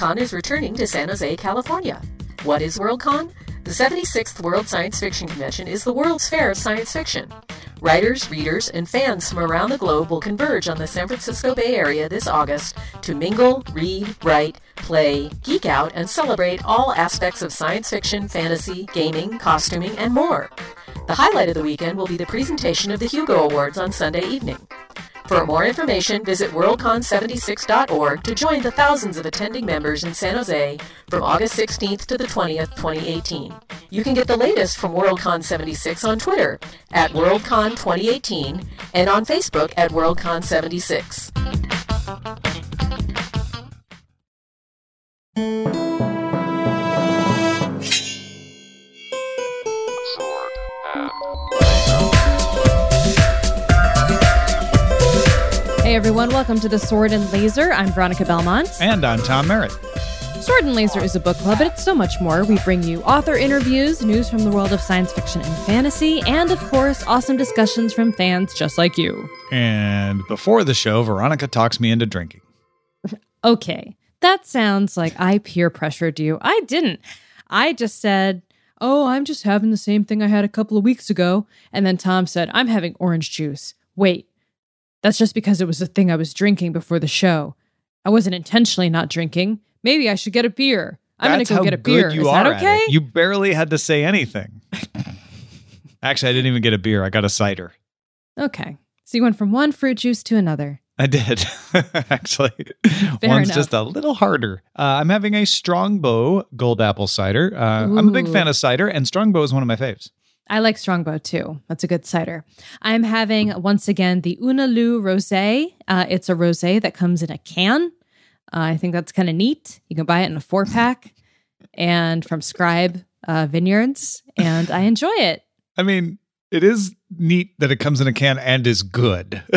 WorldCon is returning to San Jose, California. What is WorldCon? The 76th World Science Fiction Convention is the World's Fair of Science Fiction. Writers, readers, and fans from around the globe will converge on the San Francisco Bay Area this August to mingle, read, write, play, geek out, and celebrate all aspects of science fiction, fantasy, gaming, costuming, and more. The highlight of the weekend will be the presentation of the Hugo Awards on Sunday evening. For more information, visit worldcon76.org to join the thousands of attending members in San Jose from August 16th to the 20th, 2018. You can get the latest from Worldcon 76 on Twitter at Worldcon 2018 and on Facebook at Worldcon 76. Sword and Hey everyone, welcome to the Sword and Laser. I'm Veronica Belmont. And I'm Tom Merritt. Sword and Laser is a book club, but it's so much more. We bring you author interviews, news from the world of science fiction and fantasy, and of course, awesome discussions from fans just like you. And before the show, Veronica talks me into drinking. Okay, that sounds like I peer pressured you. I didn't. I just said, Oh, I'm just having the same thing I had a couple of weeks ago. And then Tom said, I'm having orange juice. Wait, that's just because it was the thing I was drinking before the show. I wasn't intentionally not drinking. Maybe I should get a beer. I'm going to go get a beer. Is that at okay? You barely had to say anything. Actually, I didn't even get a beer. I got a cider. Okay. So you went from one fruit juice to another. I did. Actually, Fair one's enough. just a little harder. Uh, I'm having a Strongbow Gold Apple cider. Uh, I'm a big fan of cider, and Strongbow is one of my faves. I like Strongbow too. That's a good cider. I'm having once again the Unaloo Rosé. Uh, it's a rosé that comes in a can. Uh, I think that's kind of neat. You can buy it in a four pack, and from Scribe uh, Vineyards, and I enjoy it. I mean, it is neat that it comes in a can and is good.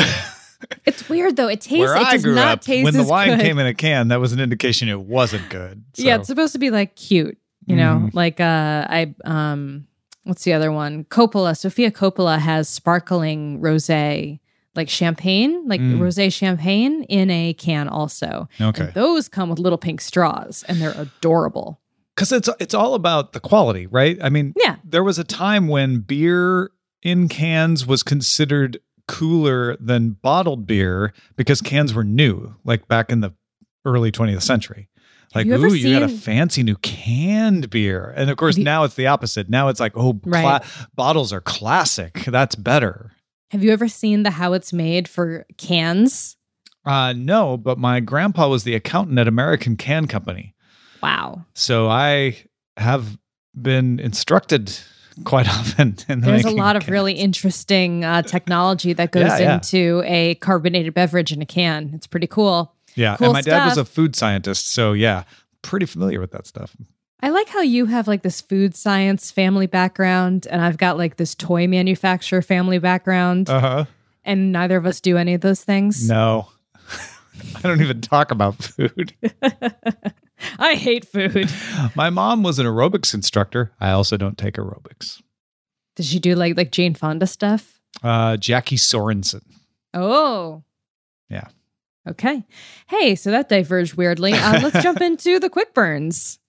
It's weird though. It tastes. Where it I does grew not up, taste when the wine good. came in a can, that was an indication it wasn't good. Yeah, it's supposed to be like cute, you know, Mhm. like uh I um what's the other one? Coppola, Sofia Coppola has sparkling rosé like champagne, like Mm. rosé champagne in a can also. okay. And those come with little pink straws and they're adorable. because it's it's all about the quality, right? I mean, Yeah. there was a time when beer in cans was considered cooler than bottled beer because cans were new, like back in the early 20th century. Like, you ooh, you got a fancy new canned beer. And of course, you- now it's the opposite. Now it's like, oh, cla- Right. bottles are classic. That's better. Have you ever seen the how it's made for cans? Uh, no, but my grandpa was the accountant at American Can Company. Wow. So I have been instructed quite often. In the There's a lot of cans. really interesting uh, technology that goes Yeah, yeah. into a carbonated beverage in a can. It's pretty cool. Yeah, Cool and my dad was a food scientist, so yeah, pretty familiar with that stuff. I like how you have like this food science family background, and I've got like this toy manufacturer family background, Uh huh. and neither of us do any of those things. No, I don't even talk about food. I hate food. My mom was an aerobics instructor. I also don't take aerobics. Did she do like like Jane Fonda stuff? Uh, Jacki Sorensen. Oh. Yeah. Okay. Hey, so that diverged weirdly. Uh, let's jump into the quick burns.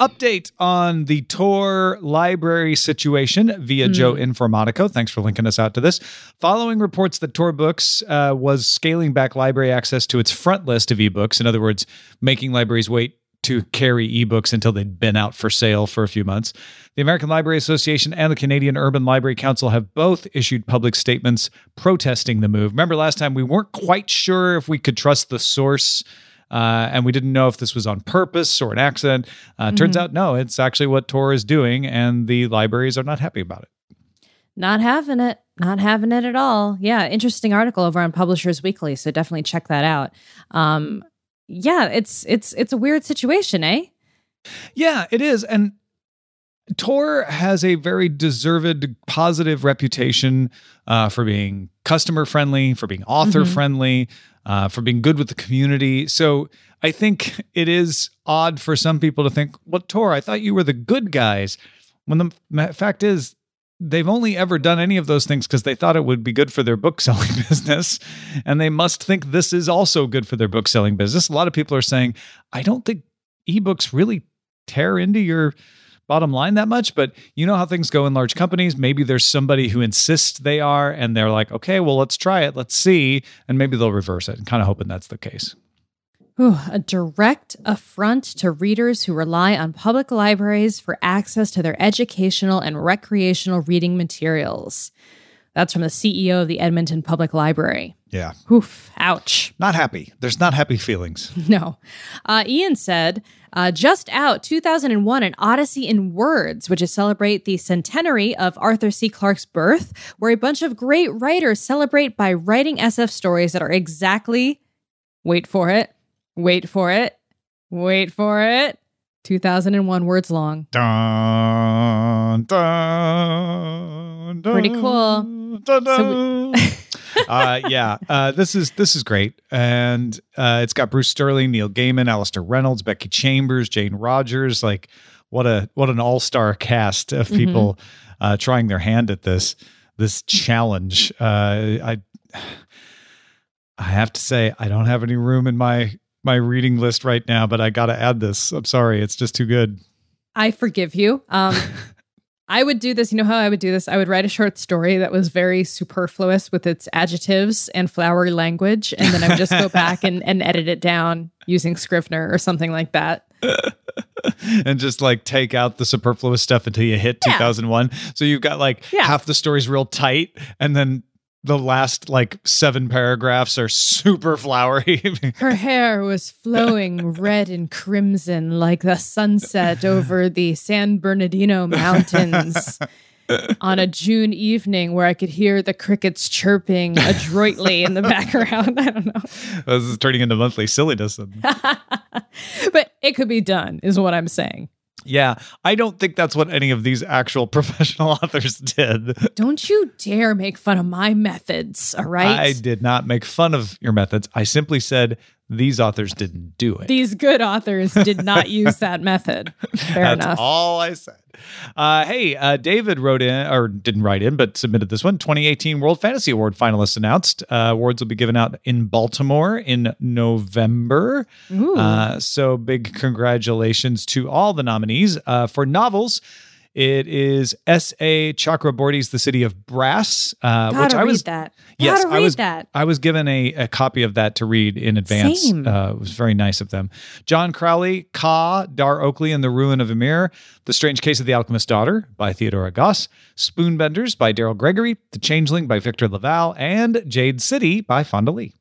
Update on the Tor library situation via Hmm. Joe Informatico. Thanks for linking us out to this. Following reports that Tor Books uh, was scaling back library access to its front list of ebooks, in other words, making libraries wait to carry ebooks until they'd been out for sale for a few months. The American Library Association and the Canadian Urban Library Council have both issued public statements protesting the move. Remember last time we weren't quite sure if we could trust the source. Uh, and we didn't know if this was on purpose or an accident. Uh, Turns out, no, it's actually what Tor is doing, and the libraries are not happy about it. Not having it. Not having it at all. Yeah, interesting article over on Publishers Weekly. So definitely check that out. Um, yeah, it's it's it's a weird situation, eh? Yeah, it is. And Tor has a very deserved positive reputation uh, for being customer friendly, for being author friendly, uh, for being good with the community. So I think it is odd for some people to think, well, Tor, I thought you were the good guys. When the fact is, they've only ever done any of those things because they thought it would be good for their book selling business. And they must think this is also good for their book selling business. A lot of people are saying, I don't think ebooks really tear into your bottom line that much, but you know how things go in large companies. Maybe there's somebody who insists they are, and they're like, okay, well, let's try it, let's see. And maybe they'll reverse it. And kind of hoping that's the case. Ooh, a direct affront to readers who rely on public libraries for access to their educational and recreational reading materials. That's from the CEO of the Edmonton Public Library. Yeah. Oof, ouch. Not happy. There's not happy feelings. No. Uh, Ian said, uh, just out 2001, An Odyssey in Words, which is celebrate the centenary of Arthur C. Clarke's birth, where a bunch of great writers celebrate by writing SF stories that are exactly, wait for it, wait for it, wait for it, 2001 words long. Dun, dun, dun, Pretty cool. So dun. uh, yeah, uh, this is this is great, and uh, it's got Bruce Sterling, Neil Gaiman, Alastair Reynolds, Becky Chambers, Jane Rogers. Like, what a what an all star cast of people uh, trying their hand at this this challenge. Uh, I I have to say, I don't have any room in my my reading list right now, but I got to add this. I'm sorry, it's just too good. I forgive you. Um, I would do this. You know how I would do this? I would write a short story that was very superfluous with its adjectives and flowery language, and then I would just go back and, and edit it down using Scrivener or something like that. and just like take out the superfluous stuff until you hit Yeah. 2001. So you've got like Yeah. half the story's real tight, and then the last like seven paragraphs are super flowery. Her hair was flowing red and crimson like the sunset over the San Bernardino Mountains on a June evening where I could hear the crickets chirping adroitly in the background. I don't know. this is turning into monthly silliness. But it could be done, is what I'm saying. Yeah, I don't think that's what any of these actual professional authors did. Don't you dare make fun of my methods, all right? I did not make fun of your methods. I simply said these authors didn't do it. These good authors did not use that method. Fair That's enough. all I said. Uh, hey, uh, David wrote in, or didn't write in, but submitted this one. 2018 World Fantasy Award finalists announced. Uh, awards will be given out in Baltimore in November. Uh, so big congratulations to all the nominees. Uh, for novels, it is S.A. Chakraborty's The City of Brass, uh, Gotta which I read was that. Yes, Gotta I was. that. I was given a, a copy of that to read in advance. Uh, it was very nice of them. John Crowley, Ka, Dar Oakley, and the Ruin of Ymr, The Strange Case of the Alchemist's Daughter by Theodora Goss, Spoonbenders by Daryl Gregory, The Changeling by Victor LaValle, and Jade City by Fonda Lee.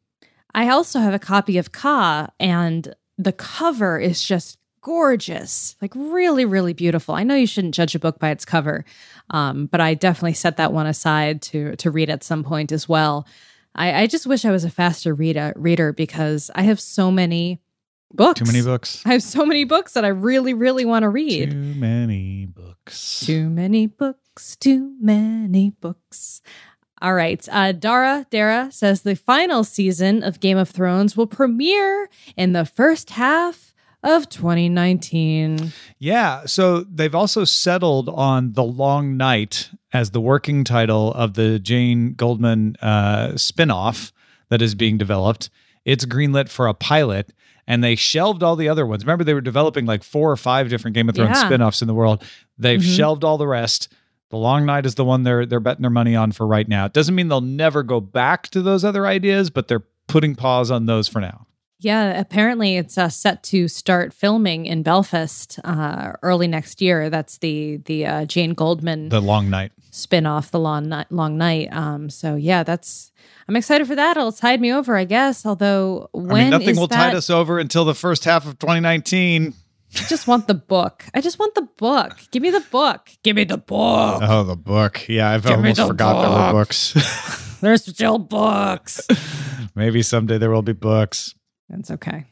I also have a copy of Ka, and the cover is just gorgeous, like really, really beautiful. I know you shouldn't judge a book by its cover, um, but I definitely set that one aside to to read at some point as well. I, I just wish I was a faster reader reader because I have so many books. Too many books. I have so many books that I really, really want to read. Too many books. Too many books, too many books. All right. Uh, Dara Dara says the final season of Game of Thrones will premiere in the first half of 2019. Yeah. So they've also settled on The Long Night as the working title of the Jane Goldman uh, spinoff that is being developed. It's greenlit for a pilot, and they shelved all the other ones. Remember, they were developing like four or five different Game of Thrones Yeah. spinoffs in the world. They've Mhm. shelved all the rest. The Long Night is the one they're they're betting their money on for right now. It doesn't mean they'll never go back to those other ideas, but they're putting pause on those for now. Yeah, apparently it's uh, set to start filming in Belfast uh, early next year. That's the the uh, Jane Goldman The Long Night. spin-off the long night long night um so yeah that's i'm excited for that it'll tide me over i guess although when I mean, nothing is will that- tide us over until the first half of 2019. I just want the book i just want the book give me the book give me the book Oh, the book. Yeah, I've Give almost the forgot there were books. there's still books Maybe someday there will be books. That's okay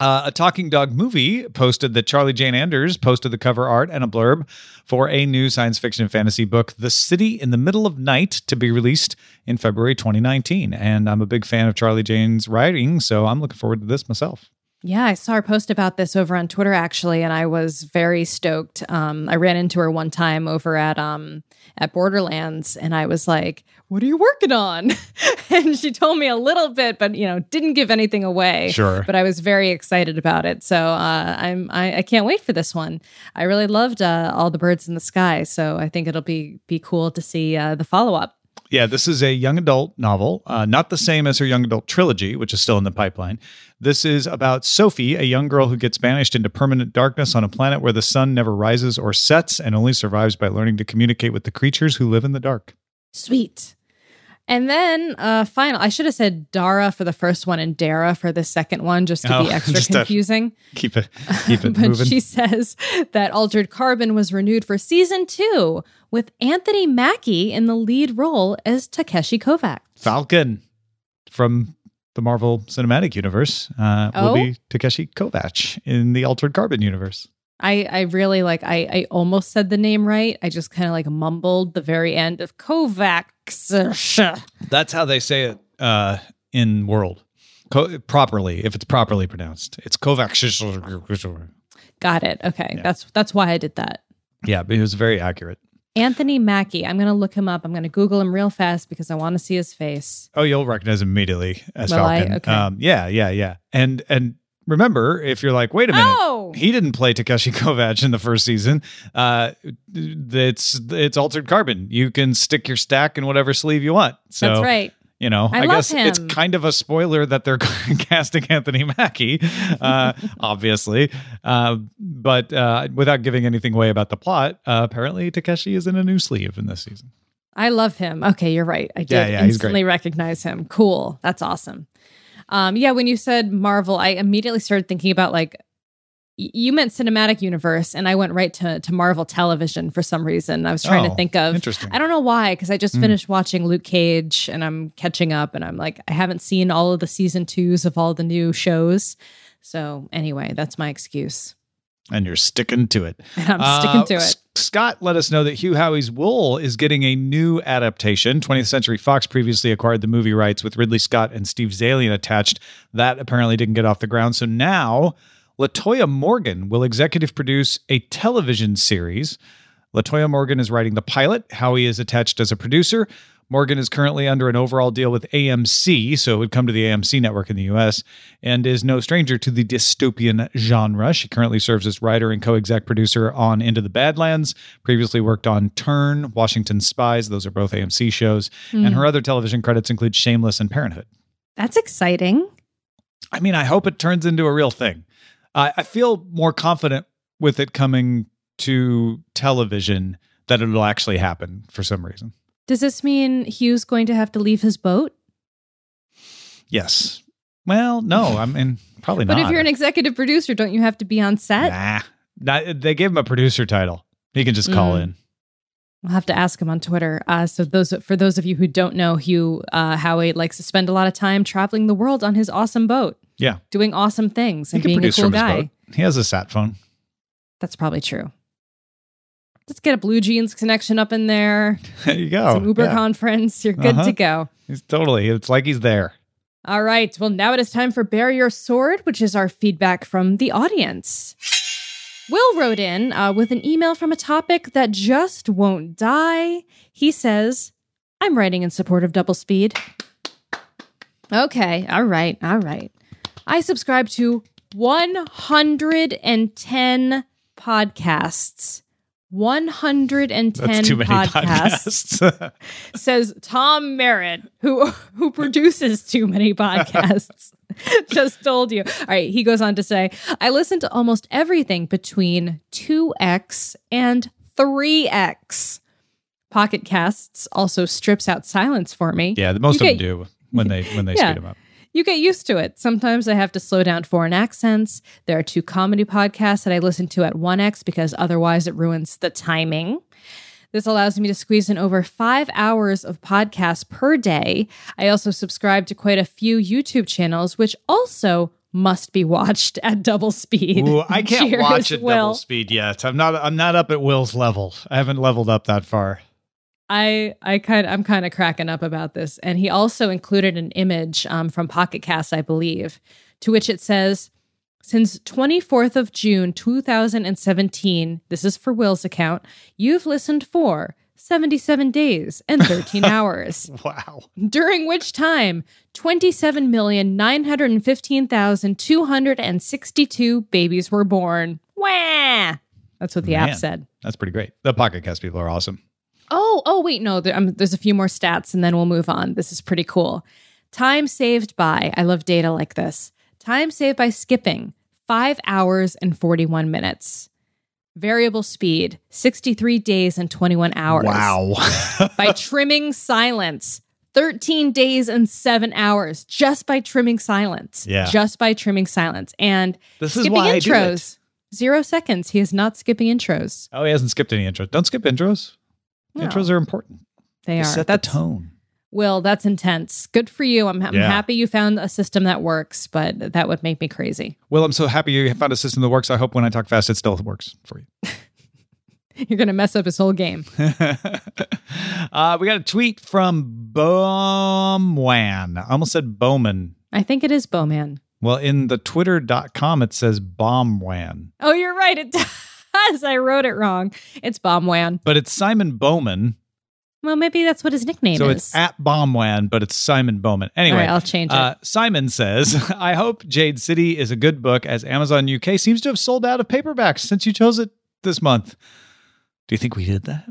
Uh, a Talking Dog movie posted that Charlie Jane Anders posted the cover art and a blurb for a new science fiction fantasy book, The City in the Middle of Night, to be released in February 2019. And I'm a big fan of Charlie Jane's writing, so I'm looking forward to this myself. Yeah, I saw her post about this over on Twitter actually, and I was very stoked. Um, I ran into her one time over at um, at Borderlands, and I was like, "What are you working on?" and she told me a little bit, but you know, didn't give anything away. Sure. But I was very excited about it, so uh, I'm I, I can't wait for this one. I really loved uh, all the birds in the sky, so I think it'll be be cool to see uh, the follow up. Yeah, this is a young adult novel, uh, not the same as her young adult trilogy, which is still in the pipeline. This is about Sophie, a young girl who gets banished into permanent darkness on a planet where the sun never rises or sets and only survives by learning to communicate with the creatures who live in the dark. Sweet. And then uh final I should have said Dara for the first one and Dara for the second one just to Oh, be extra confusing. Keep it, keep it but moving. she says that Altered Carbon was renewed for season 2 with Anthony Mackie in the lead role as Takeshi Kovacs. Falcon from the Marvel Cinematic Universe uh, will Oh? be Takeshi Kovacs in the Altered Carbon universe. I I really like I I almost said the name right. I just kind of like mumbled the very end of That's how they say it uh, in world Co- properly, if it's properly pronounced. It's Kovacs. Got it. Okay. Yeah. That's that's why I did that. Yeah, but it was very accurate. Anthony Mackie. I'm going to look him up. I'm going to Google him real fast because I want to see his face. Oh, you'll recognize him immediately as Will? Falcon. Okay. Um, yeah, yeah, yeah. And and remember, if you're like, wait a minute, Oh, he didn't play Takeshi Kovacs in the first season. Uh, it's it's altered carbon. You can stick your stack in whatever sleeve you want. So that's right. you know, I I, love guess it's kind of a spoiler that they're casting Anthony Mackie, uh, obviously. Uh, but uh, without giving anything away about the plot, uh, apparently Takeshi is in a new sleeve in this season. I love him. Okay, you're right. I did Yeah, yeah, instantly recognize him. Cool. That's awesome. Um, yeah, when you said Marvel, I immediately started thinking about like you meant cinematic universe, and I went right to to Marvel television for some reason. I was trying Oh, to think of interesting. I don't know why, because I just Mm. finished watching Luke Cage and I'm catching up, and I'm like, I haven't seen all of the season twos of all the new shows. So anyway, that's my excuse, And you're sticking to it. and I'm sticking to Uh, it. Scott let us know that Hugh Howey's Wool is getting a new adaptation. 20th Century Fox previously acquired the movie rights with Ridley Scott and Steve Zaillian attached. That apparently didn't get off the ground. So now Latoya Morgan will executive produce a television series. Latoya Morgan is writing the pilot. Howey is attached as a producer. Morgan is currently under an overall deal with AMC, so it would come to the AMC network in the US, and is no stranger to the dystopian genre. She currently serves as writer and co exec producer on Into the Badlands, previously worked on Turn, Washington Spies, those are both AMC shows, Hmm. and her other television credits include Shameless and Parenthood. That's exciting. I mean, I hope it turns into a real thing. I I feel more confident with it coming to television that it'll actually happen for some reason. Does this mean Hugh's going to have to leave his boat? Yes. Well, no, I mean, probably But not. But if you're an executive producer, don't you have to be on set? Nah. Not- they gave him a producer title. He can just call Mm. in. I'll have to ask him on Twitter. Uh, so those for those of you who don't know, Hugh uh, Howey likes to spend a lot of time traveling the world on his awesome boat, Yeah. doing awesome things He and can being a produce cool from guy. his boat. He has a sat phone. That's probably true. Let's get a Blue Jeans connection up in there. There you go. Some Uber Yeah. conference. You're good Uh-huh. to go. He's totally. It's like he's there. All right. Well, now it is time for Bear Your Sword, which is our feedback from the audience. Will wrote in uh, with an email from a topic that just won't die. He says, I'm writing in support of double speed. Okay. All right. All right. I subscribe to 110 podcasts. 110 That's too many podcasts podcasts. says Tom Merritt, who who produces too many podcasts. Just told you. All right, he goes on to say, I listen to almost everything between 2x and 3x. Pocket Casts also strips out silence for me. yeah, most You of them do when they when they Yeah. speed them up. You get used to it. Sometimes I have to slow down foreign accents. There are two comedy podcasts that I listen to at 1x because otherwise it ruins the timing. This allows me to squeeze in over five hours of podcasts per day. I also subscribe to quite a few YouTube channels, which also must be watched at double speed. Ooh, I can't Cheers, watch at Will. double speed yet. I'm not. I'm not up at Will's level. I haven't leveled up that far. I I kind I'm kind of cracking up about this, and he also included an image um, from Pocket Cast, I believe, to which it says, Since 24th of June 2017, this is for Will's account, you've listened for 77 days and 13 hours, Wow. during which time 27,915,262 babies were born. Wah! That's what the Man. app said. That's pretty great. The Pocket Cast people are awesome. Oh, oh, wait, no, there, um, there's a few more stats and then we'll move on. This is pretty cool. Time saved by, I love data like this. Time saved by skipping, five hours and 41 minutes. Variable speed, 63 days and 21 hours. Wow. By trimming silence, 13 days and seven hours just by trimming silence. Yeah. Just by trimming silence. And this is skipping why I do it. intros, zero seconds. He is not skipping intros. Oh, he hasn't skipped any intros. Don't skip intros. No. Intros are important. They They are. set That's the tone. Will, that's intense. Good for you. I'm, I'm Yeah. happy you found a system that works, but that would make me crazy. Well, I'm so happy you found a system that works. I hope when I talk fast, it still works for you. You're going to mess up his whole game. uh, we got a tweet from Bomwan. I almost said Bowman. I think it is Bowman. Well, in the twitter.com, it says Bombwan, Oh, you're right. It does. I wrote it wrong. It's Bombwan. but it's Simon Bowman. Well, maybe that's what his nickname so is. it's at Bombwan, but it's Simon Bowman. Anyway, right, I'll change it. Uh, Simon says, I hope Jade City is a good book as Amazon UK seems to have sold out of paperbacks since you chose it this month. Do you think we did that?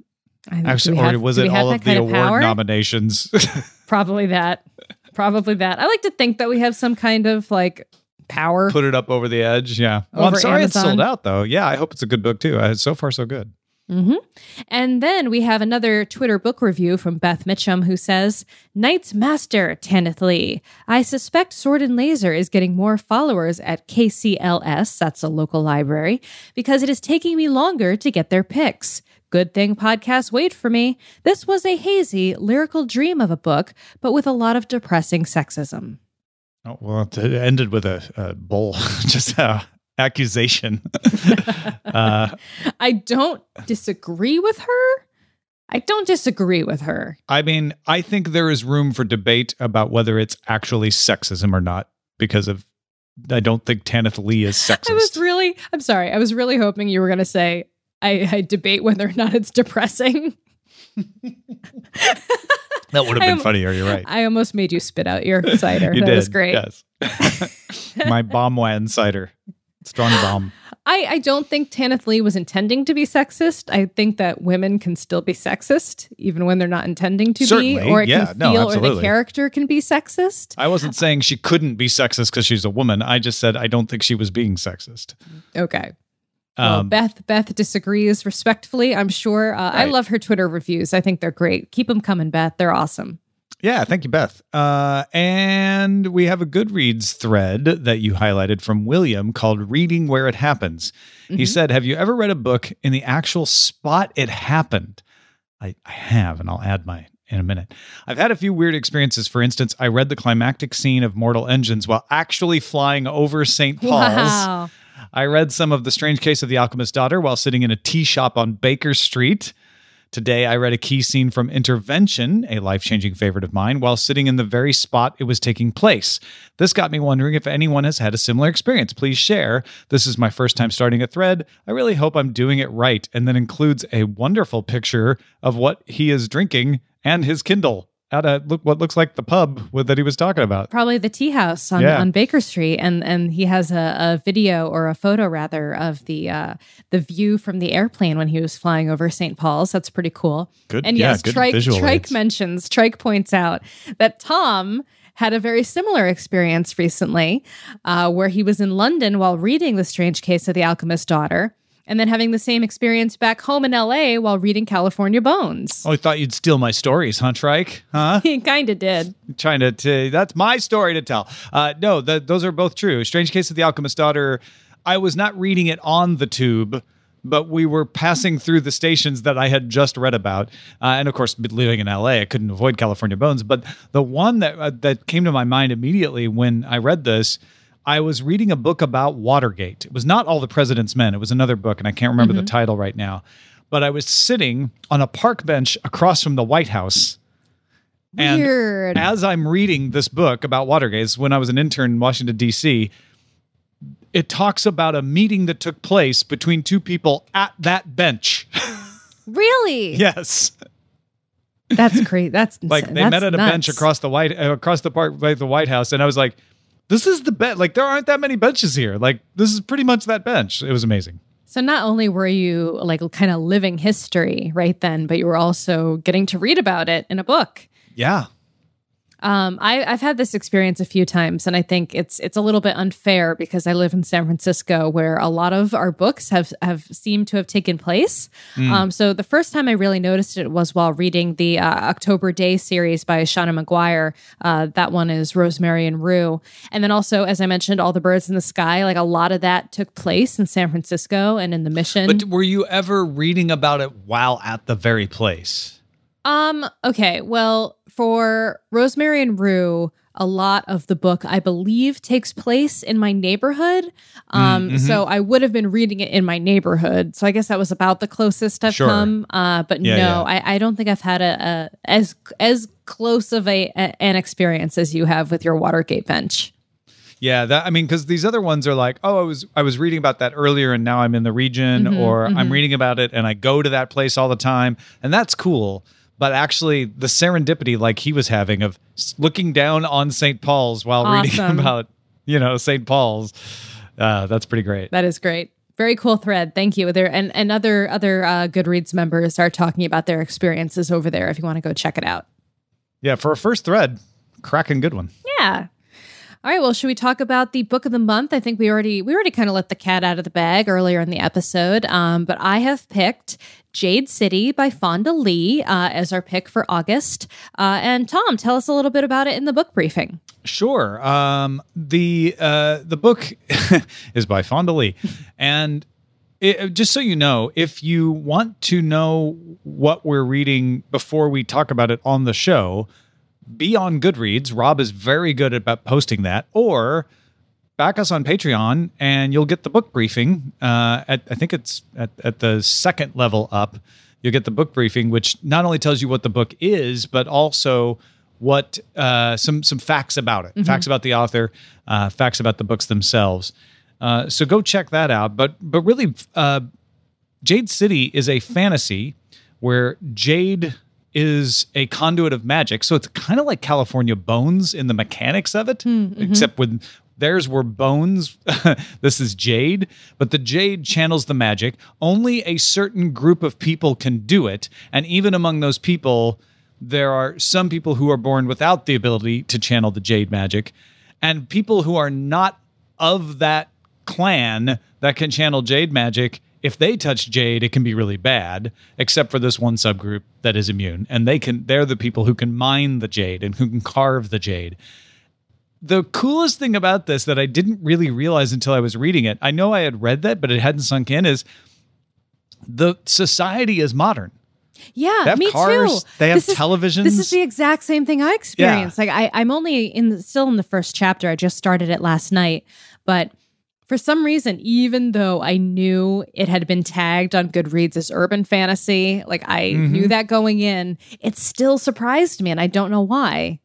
I think- Actually, we or was it all of the kind award power? nominations? Probably that. Probably that. I like to think that we have some kind of like power. Put it up over the edge. Yeah. Well, I'm sorry it's sold out though. Yeah, I hope it's a good book too. Uh, so far, so good. hmm And then we have another Twitter book review from Beth Mitchum who says, Night's Master, Tanith Lee. I suspect Sword and Laser is getting more followers at KCLS, that's a local library, because it is taking me longer to get their picks. Good thing podcasts wait for me. This was a hazy, lyrical dream of a book, but with a lot of depressing sexism. Oh, well, it ended with a, a bull, just a accusation. uh, I don't disagree with her. I don't disagree with her. I mean, I think there is room for debate about whether it's actually sexism or not because of. I don't think Tanith Lee is sexist. I was really, I'm sorry, I was really hoping you were going to say, I, I debate whether or not it's depressing. That would have been am- funnier. You're right. I almost made you spit out your cider. you that did. was great. Yes. My bomb wan cider, strong bomb. I, I don't think Tanith Lee was intending to be sexist. I think that women can still be sexist, even when they're not intending to Certainly. be, or it Yeah, can no, feel, or the character can be sexist. I wasn't saying she couldn't be sexist because she's a woman. I just said I don't think she was being sexist. Okay. Well, Um, Beth Beth disagrees respectfully. I'm sure. Uh, I love her Twitter reviews. I think they're great. Keep them coming, Beth. They're awesome. Yeah, thank you, Beth. Uh, and we have a Goodreads thread that you highlighted from William called Reading Where It Happens. He Mhm. said, Have you ever read a book in the actual spot it happened? I, I have, and I'll add my in a minute. I've had a few weird experiences. For instance, I read the climactic scene of Mortal Engines while actually flying over St. Paul's. Wow. I read some of The Strange Case of the Alchemist's Daughter while sitting in a tea shop on Baker Street. Today, I read a key scene from Intervention, a life changing favorite of mine, while sitting in the very spot it was taking place. This got me wondering if anyone has had a similar experience. Please share. This is my first time starting a thread. I really hope I'm doing it right. And then includes a wonderful picture of what he is drinking and his Kindle at a look what looks like the pub with, that he was talking about. Probably the tea house on, Yeah. on Baker Street, and and he has a, a video or a photo rather of the uh, the view from the airplane when he was flying over St. Paul's. That's pretty cool. Good, And yeah, yes, good Trike, Trike mentions, Trike points out that Tom had a very similar experience recently uh, where he was in London while reading The Strange Case of the Alchemist's Daughter and then having the same experience back home in LA while reading California Bones. Oh, I thought you'd steal my stories, huh, Trike? Huh? He kind of did. trying to, to that's my story to tell. Uh, no, the, those are both true. Strange Case of the Alchemist's Daughter. I was not reading it on the tube, but we were passing through the stations that I had just read about, uh, and of course, living in LA, I couldn't avoid California Bones. But the one that uh, that came to my mind immediately when I read this. I was reading a book about Watergate. It was not All the President's Men. It was another book, and I can't remember the title right now. But I was sitting on a park bench across from the White House. And Weird. as I'm reading this book about Watergate, when I was an intern in Washington, D.C., it talks about a meeting that took place between two people at that bench. Really? yes. That's great. That's like they That's met at a nuts. bench across the white uh, across the park by the White House, and I was like, "This is the bench. Like there aren't that many benches here. Like this is pretty much that bench." It was amazing. So not only were you like kind of living history right then, but you were also getting to read about it in a book. Yeah, Um, I, I've had this experience a few times, and I think it's it's a little bit unfair because I live in San Francisco, where a lot of our books have have seemed to have taken place. Um, so the first time I really noticed it was while reading the uh, October Daye series by Seanan McGuire. Uh, that one is Rosemary and Rue, and then also, as I mentioned, All the Birds in the Sky. Like a lot of that took place in San Francisco and in the Mission. but were you ever reading about it while at the very place? Um, okay. Well, for Rosemary and Rue, a lot of the book, I believe, takes place in my neighborhood. Um, Mm-hmm. so I would have been reading it in my neighborhood. So I guess that was about the closest I've Sure. come. Uh, but Yeah, no, yeah. I, I don't think I've had a, a as as close of a, a an experience as you have with your Watergate bench. Yeah, that I mean, because these other ones are like, oh, I was I was reading about that earlier, and now I'm in the region, Mm-hmm, or I'm reading about it, and I go to that place all the time, and that's cool. But actually, the serendipity, like he was having, of looking down on St. Paul's while reading about, you know, St. Paul's, uh, that's pretty great. That is great. Very cool thread. Thank you. There and and other other uh, Goodreads members are talking about their experiences over there. If you want to go check it out. Yeah, for a first thread, cracking good one. Yeah. All right. Well, should we talk about the book of the month? I think we already we already kind of let the cat out of the bag earlier in the episode. Um, but I have picked Jade City by Fonda Lee uh, as our pick for August. Uh, and Tom, tell us a little bit about it in the book briefing. Sure. Um, the uh, the book is by Fonda Lee, and it, just so you know, if you want to know what we're reading before we talk about it on the show, be on Goodreads. Rob is very good about posting that, or back us on Patreon, and you'll get the book briefing. Uh, at I think it's at, at the second level up. You'll get the book briefing, which not only tells you what the book is, but also what uh, some some facts about it, facts about the author, uh, facts about the books themselves. Uh, so go check that out. But but really, uh, Jade City is a fantasy where Jade is a conduit of magic. So it's kind of like California Bones in the mechanics of it, hmm, mm-hmm. except with theirs were bones. this is Jade, but the Jade channels the magic. Only a certain group of people can do it. And even among those people, there are some people who are born without the ability to channel the Jade magic, and people who are not of that clan that can channel Jade magic. If they touch Jade, it can be really bad, except for this one subgroup that is immune. And they can they're the people who can mine the Jade and who can carve the Jade. The coolest thing about this that I didn't really realize until I was reading it, I know I had read that, but it hadn't sunk in, is the society is modern. Yeah, They have me cars, too. they have This is- televisions. This is the exact same thing I experienced. Like I, I'm only in the, still in the first chapter. I just started it last night, but for some reason, even though I knew it had been tagged on Goodreads as urban fantasy, like I Mm-hmm. knew that going in, it still surprised me, and I don't know why.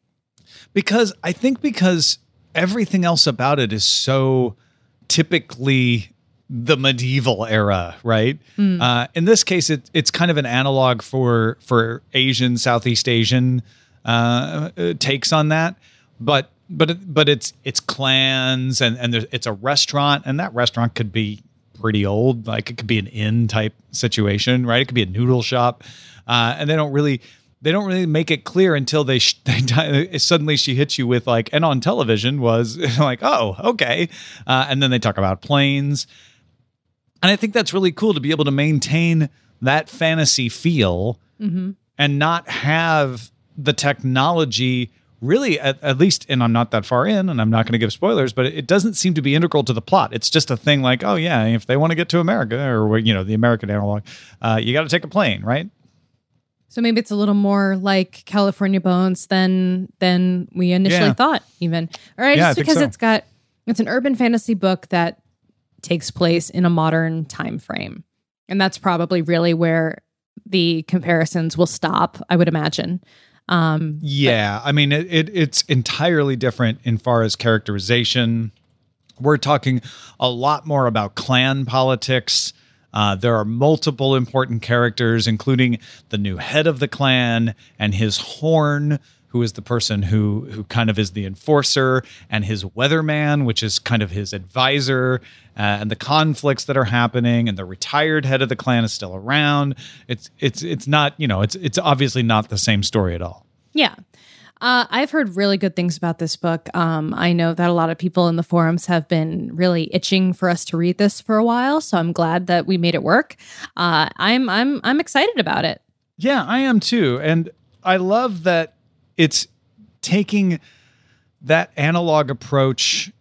because I think because everything else about it is so typically the medieval era, right? Uh, in this case, it, it's kind of an analog for for Asian, Southeast Asian uh, uh, takes on that, but but it- but it's it's clans and and there's, it's a restaurant, and that restaurant could be pretty old, like it could be an inn type situation, right? It could be a noodle shop, uh, and they don't really they don't really make it clear until they, sh- they die- suddenly she hits you with like and on television was like oh okay. Uh, and then they talk about planes. And i think that's really cool to be able to maintain that fantasy feel and not have the technology really at, at least and i'm not that far in and i'm not going to give spoilers but it doesn't seem to be integral to the plot it's just a thing like oh yeah if they want to get to america or you know the american analog uh, you got to take a plane right So maybe it's a little more like California Bones than than we initially Yeah. thought, even. all right Yeah, just because so. it's got it's an urban fantasy book that takes place in a modern time frame, and that's probably really where the comparisons will stop. I would imagine. Um, Yeah, I mean it, it it's entirely different in far as characterization, We're talking a lot more about clan politics. Uh, there are multiple important characters, including the new head of the clan and his horn, who is the person who who kind of is the enforcer, and his weatherman, which is kind of his advisor, uh, and the conflicts that are happening. And the retired head of the clan is still around. It's it's it's not you know it's it's obviously not the same story at all. Yeah. Uh, I've heard really good things about this book. Um, I know that a lot of people in the forums have been really itching for us to read this for a while, so I'm glad that we made it work. Uh, I'm I'm I'm excited about it. Yeah, I am too. And I love that it's taking that analog approach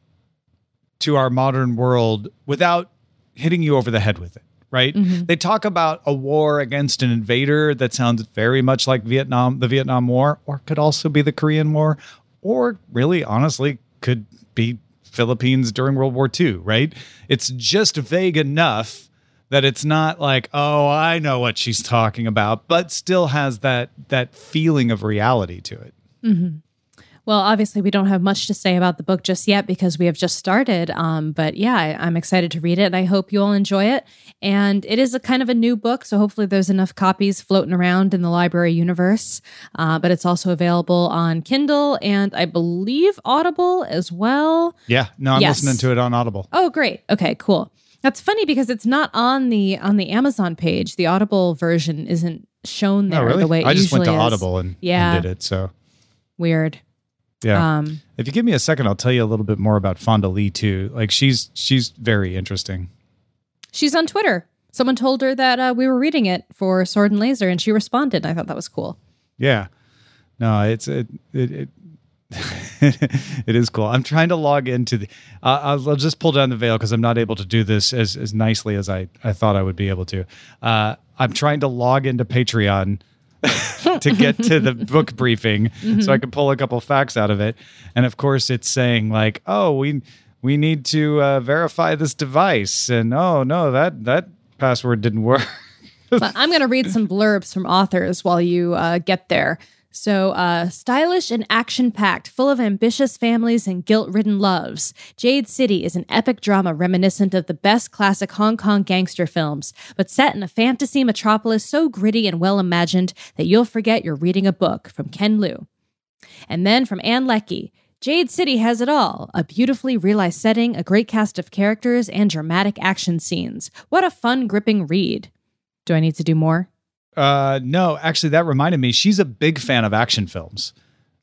to our modern world without hitting you over the head with it, right? Mm-hmm. They talk about a war against an invader that sounds very much like Vietnam, the Vietnam War, or could also be the Korean War, or really honestly could be Philippines during World War II, right? It's just vague enough that it's not like, oh, I know what she's talking about, but still has that that feeling of reality to it. Well, obviously, we don't have much to say about the book just yet because we have just started. Um, but yeah, I, I'm excited to read it, and I hope you all enjoy it. And it is a kind of a new book, so hopefully, there's enough copies floating around in the library universe. Uh, but it's also available on Kindle and I believe Audible as well. Yeah, no, I'm Yes. listening to it on Audible. Oh, great. Okay, cool. That's funny because it's not on the on the Amazon page. The Audible version isn't shown there oh, really? the way it I just went to is. Audible and, Yeah. and did it. So Weird. yeah. Um, if you give me a second, I'll tell you a little bit more about Fonda Lee too. Like she's she's very interesting. she's on Twitter. Someone told her that uh, we were reading it for Sword and Laser, and she responded. I thought that was cool. Yeah. No, it's it it. it it is cool. I'm trying to log into the. Uh, I'll, I'll just pull down the veil because I'm not able to do this as, as nicely as I, I thought I would be able to. Uh, I'm trying to log into Patreon to get to the book briefing so I can pull a couple facts out of it. And of course, it's saying like, "Oh, we we need to uh, verify this device," and "Oh no, that that password didn't work." but I'm going to read some blurbs from authors while you uh, get there. So, uh, stylish and action packed, full of ambitious families and guilt ridden loves, Jade City is an epic drama reminiscent of the best classic Hong Kong gangster films, but set in a fantasy metropolis so gritty and well imagined that you'll forget you're reading a book from Ken Liu. And then from Ann Leckie, Jade City has it all a beautifully realized setting, a great cast of characters, and dramatic action scenes. What a fun, gripping read. Do I need to do more? Uh, no, actually, that reminded me. She's a big fan of action films.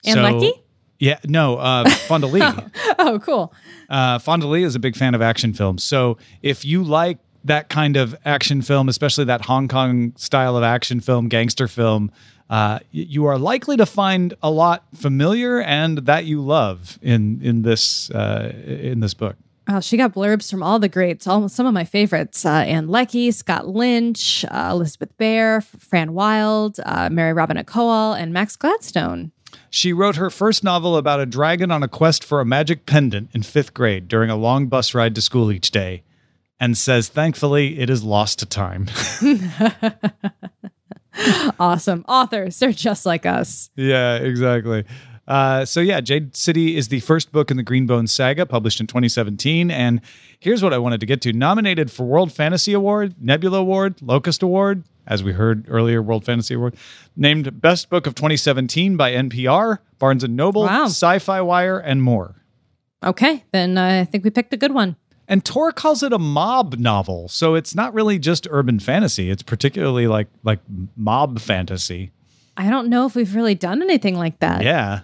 Ann Leckie? Yeah, no, uh, Fonda Lee. Oh, cool. uh, Fonda Lee is a big fan of action films. So if you like that kind of action film, especially that Hong Kong style of action film, gangster film, uh, you are likely to find a lot familiar and that you love in in this uh, in this book. Oh, she got blurbs from all the greats, all some of my favorites: uh, Ann Leckie, Scott Lynch, uh, Elizabeth Bear, Fran Wilde, uh, Mary Robinette Kowal, and Max Gladstone. She wrote her first novel about a dragon on a quest for a magic pendant in fifth grade during a long bus ride to school each day, and says, thankfully, it is lost to time. Awesome authors, they're just like us. yeah, exactly. Uh, so yeah, Jade City is the first book in the Greenbone saga, published in 2017. And here's what I wanted to get to: nominated for World Fantasy Award, Nebula Award, Locus Award, as we heard earlier, World Fantasy Award, named Best Book of 2017 by NPR, Barnes and Noble, Wow. Sci-Fi Wire, and more. Okay, then uh, I think we picked a good one. And Tor calls it a mob novel, so it's not really just urban fantasy. It's particularly like like mob fantasy. I don't know if we've really done anything like that. Yeah.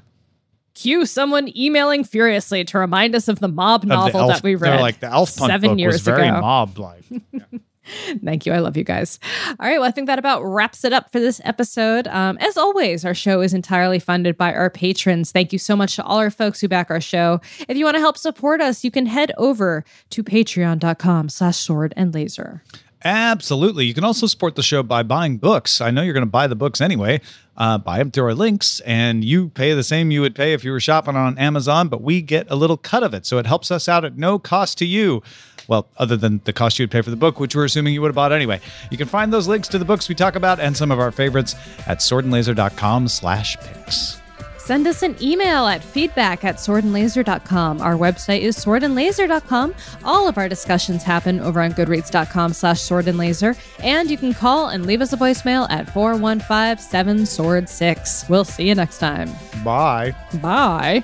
Cue someone emailing furiously to remind us of the mob Of the novel elf- that we read. like the Elf Punk seven book years was very ago. mob like. Thank you. I love you guys. All right. Well, I think that about wraps it up for this episode. Um, as always, our show is entirely funded by our patrons. Thank you so much to all our folks who back our show. If you want to help support us, you can head over to patreon.com slash sword and laser. Absolutely. You can also support the show by buying books. I know you're going to buy the books anyway. Uh, buy them through our links, and you pay the same you would pay if you were shopping on Amazon, but we get a little cut of it. So it helps us out at no cost to you. Well, other than the cost you would pay for the book, which we're assuming you would have bought anyway. You can find those links to the books we talk about and some of our favorites at swordandlaser.com slash picks. Send us an email at feedback at swordandlaser.com. Our website is swordandlaser.com. All of our discussions happen over on goodreads.com slash swordandlaser. And you can call and leave us a voicemail at 415-7-SWORD-6. We'll see you next time. Bye. Bye.